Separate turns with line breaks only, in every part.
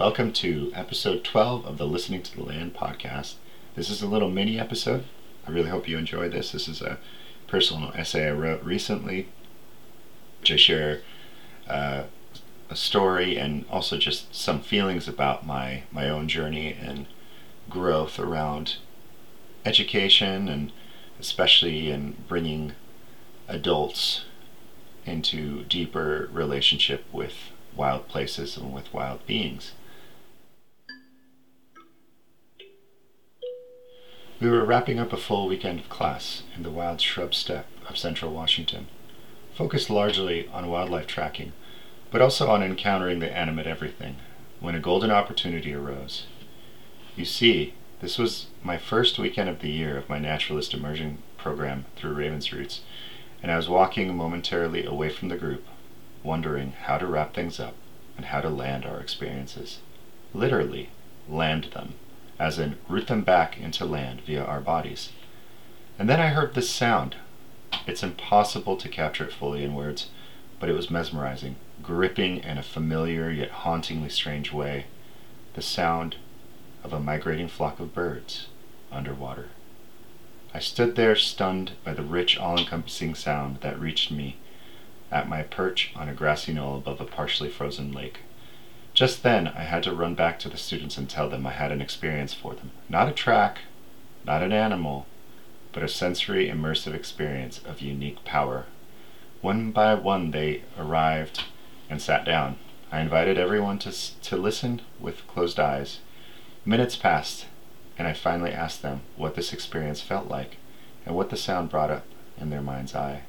Welcome to episode 12 of the Listening to the Land podcast. This is a little mini episode. I really hope you enjoy this. This is a personal essay I wrote recently, I share uh, a story and also just some feelings about my, my own journey and growth around education and especially in bringing adults into deeper relationship with wild places and with wild beings. We were wrapping up a full weekend of class in the wild shrub steppe of central Washington, focused largely on wildlife tracking, but also on encountering the animate everything, when a golden opportunity arose. You see, this was my first weekend of the year of my naturalist immersion program through Raven's Roots, and I was walking momentarily away from the group, wondering how to wrap things up and how to land our experiences. Literally, land them as in root them back into land via our bodies. And then I heard this sound. It's impossible to capture it fully in words, but it was mesmerizing, gripping in a familiar yet hauntingly strange way. The sound of a migrating flock of birds underwater. I stood there stunned by the rich, all encompassing sound that reached me at my perch on a grassy knoll above a partially frozen lake. Just then, I had to run back to the students and tell them I had an experience for them. Not a track, not an animal, but a sensory immersive experience of unique power. One by one, they arrived and sat down. I invited everyone to, to listen with closed eyes. Minutes passed, and I finally asked them what this experience felt like and what the sound brought up in their mind's eye.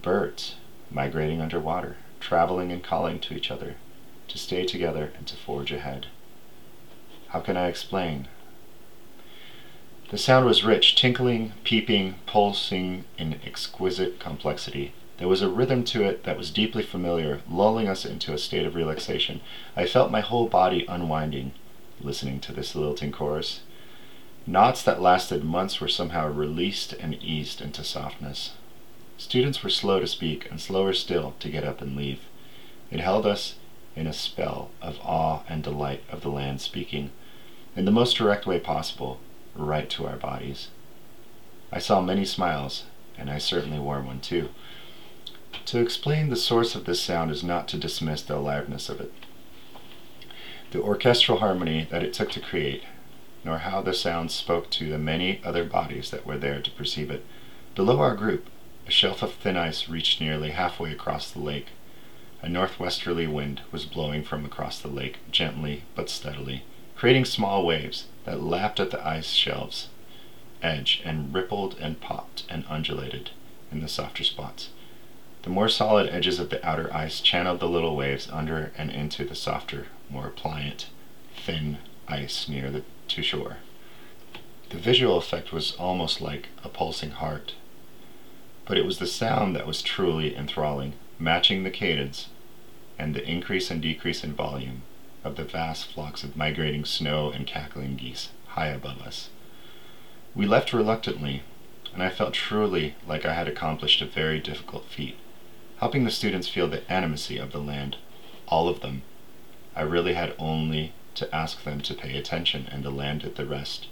Birds migrating underwater, traveling and calling to each other to stay together and to forge ahead. How can I explain? The sound was rich, tinkling, peeping, pulsing in exquisite complexity. There was a rhythm to it that was deeply familiar, lulling us into a state of relaxation. I felt my whole body unwinding, listening to this lilting chorus. Knots that lasted months were somehow released and eased into softness. Students were slow to speak and slower still to get up and leave. It held us in a spell of awe and delight of the land speaking, in the most direct way possible, right to our bodies. I saw many smiles, and I certainly wore one too. To explain the source of this sound is not to dismiss the aliveness of it, the orchestral harmony that it took to create, nor how the sound spoke to the many other bodies that were there to perceive it. Below our group, a shelf of thin ice reached nearly halfway across the lake. A northwesterly wind was blowing from across the lake, gently but steadily, creating small waves that lapped at the ice shelves edge and rippled and popped and undulated in the softer spots. The more solid edges of the outer ice channeled the little waves under and into the softer, more pliant, thin ice near the to shore. The visual effect was almost like a pulsing heart, but it was the sound that was truly enthralling, matching the cadence and the increase and decrease in volume of the vast flocks of migrating snow and cackling geese high above us. We left reluctantly, and I felt truly like I had accomplished a very difficult feat, helping the students feel the animacy of the land, all of them. I really had only to ask them to pay attention, and the land did the rest.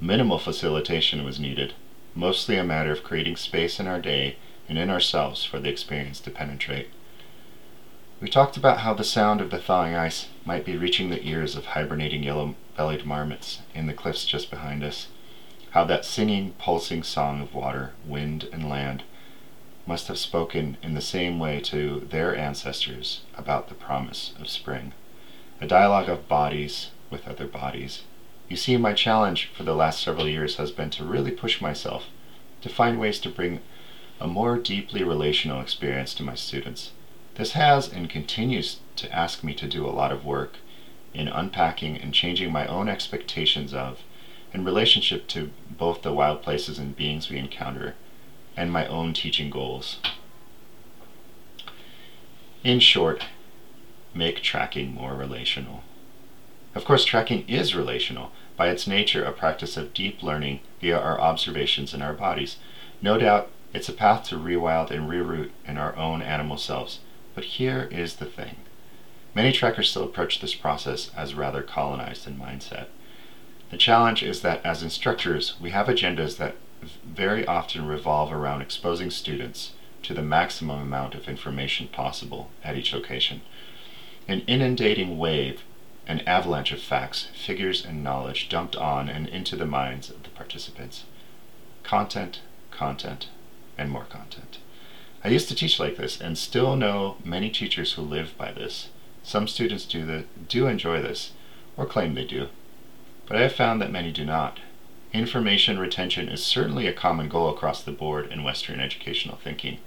Minimal facilitation was needed, mostly a matter of creating space in our day and in ourselves for the experience to penetrate. We talked about how the sound of the thawing ice might be reaching the ears of hibernating yellow-bellied marmots in the cliffs just behind us, how that singing, pulsing song of water, wind, and land must have spoken in the same way to their ancestors about the promise of spring. A dialogue of bodies with other bodies. You see, my challenge for the last several years has been to really push myself to find ways to bring a more deeply relational experience to my students this has and continues to ask me to do a lot of work in unpacking and changing my own expectations of in relationship to both the wild places and beings we encounter and my own teaching goals. In short, make tracking more relational. Of course, tracking is relational, by its nature a practice of deep learning via our observations in our bodies. No doubt, it's a path to rewild and reroot in our own animal selves but here is the thing Many trackers still approach this process as rather colonized in mindset. The challenge is that as instructors, we have agendas that very often revolve around exposing students to the maximum amount of information possible at each location. An inundating wave, an avalanche of facts, figures, and knowledge dumped on and into the minds of the participants. Content, content, and more content. I used to teach like this and still know many teachers who live by this. Some students do, the, do enjoy this, or claim they do, but I have found that many do not. Information retention is certainly a common goal across the board in Western educational thinking.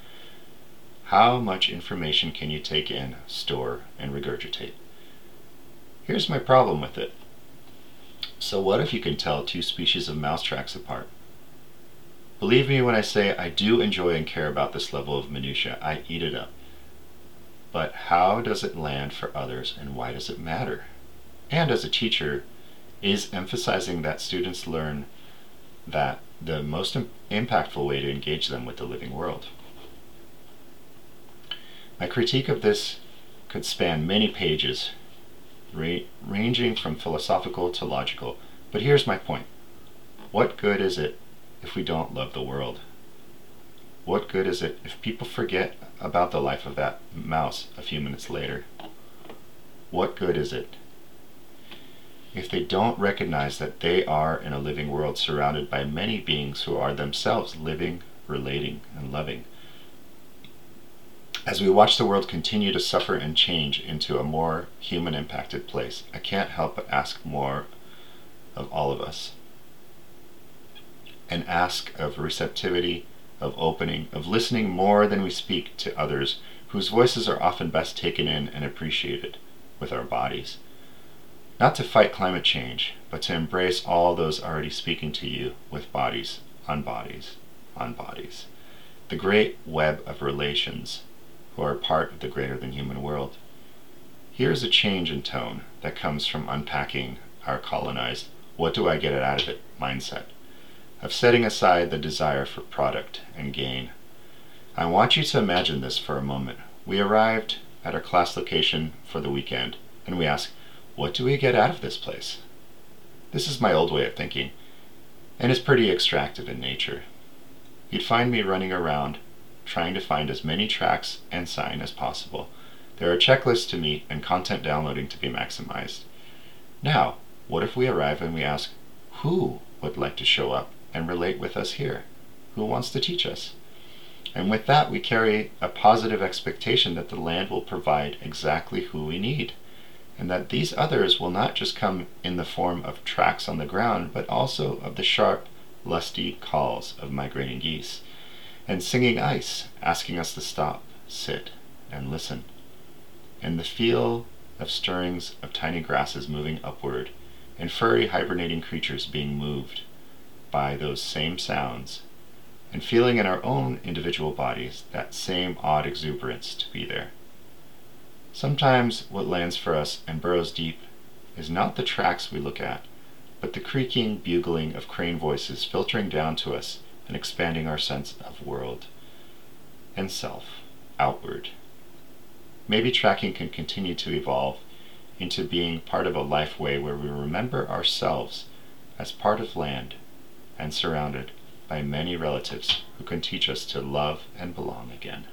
How much information can you take in, store, and regurgitate? Here's my problem with it. So what if you can tell two species of mouse tracks apart? Believe me when I say I do enjoy and care about this level of minutia. I eat it up. But how does it land for others and why does it matter? And as a teacher, is emphasizing that students learn that the most Im- impactful way to engage them with the living world. My critique of this could span many pages, ra- ranging from philosophical to logical, but here's my point. What good is it if we don't love the world? What good is it if people forget about the life of that mouse a few minutes later? What good is it if they don't recognize that they are in a living world surrounded by many beings who are themselves living, relating, and loving? As we watch the world continue to suffer and change into a more human impacted place, I can't help but ask more of all of us. And ask of receptivity, of opening, of listening more than we speak to others whose voices are often best taken in and appreciated with our bodies. Not to fight climate change, but to embrace all those already speaking to you with bodies, on bodies, on bodies. The great web of relations who are part of the greater than human world. Here's a change in tone that comes from unpacking our colonized, what do I get out of it mindset, of setting aside the desire for product and gain. I want you to imagine this for a moment. We arrived at our class location for the weekend, and we ask, what do we get out of this place? This is my old way of thinking, and is pretty extractive in nature. You'd find me running around trying to find as many tracks and sign as possible. There are checklists to meet and content downloading to be maximized. Now, what if we arrive and we ask, who would like to show up and relate with us here? Who wants to teach us? And with that, we carry a positive expectation that the land will provide exactly who we need, and that these others will not just come in the form of tracks on the ground, but also of the sharp, lusty calls of migrating geese and singing ice, asking us to stop, sit, and listen. And the feel of stirrings of tiny grasses moving upward, and furry hibernating creatures being moved by those same sounds, and feeling in our own individual bodies that same odd exuberance to be there. Sometimes what lands for us and burrows deep is not the tracks we look at, but the creaking bugling of crane voices filtering down to us and expanding our sense of world and self outward. Maybe tracking can continue to evolve into being part of a life way where we remember ourselves as part of land and surrounded by many relatives who can teach us to love and belong again.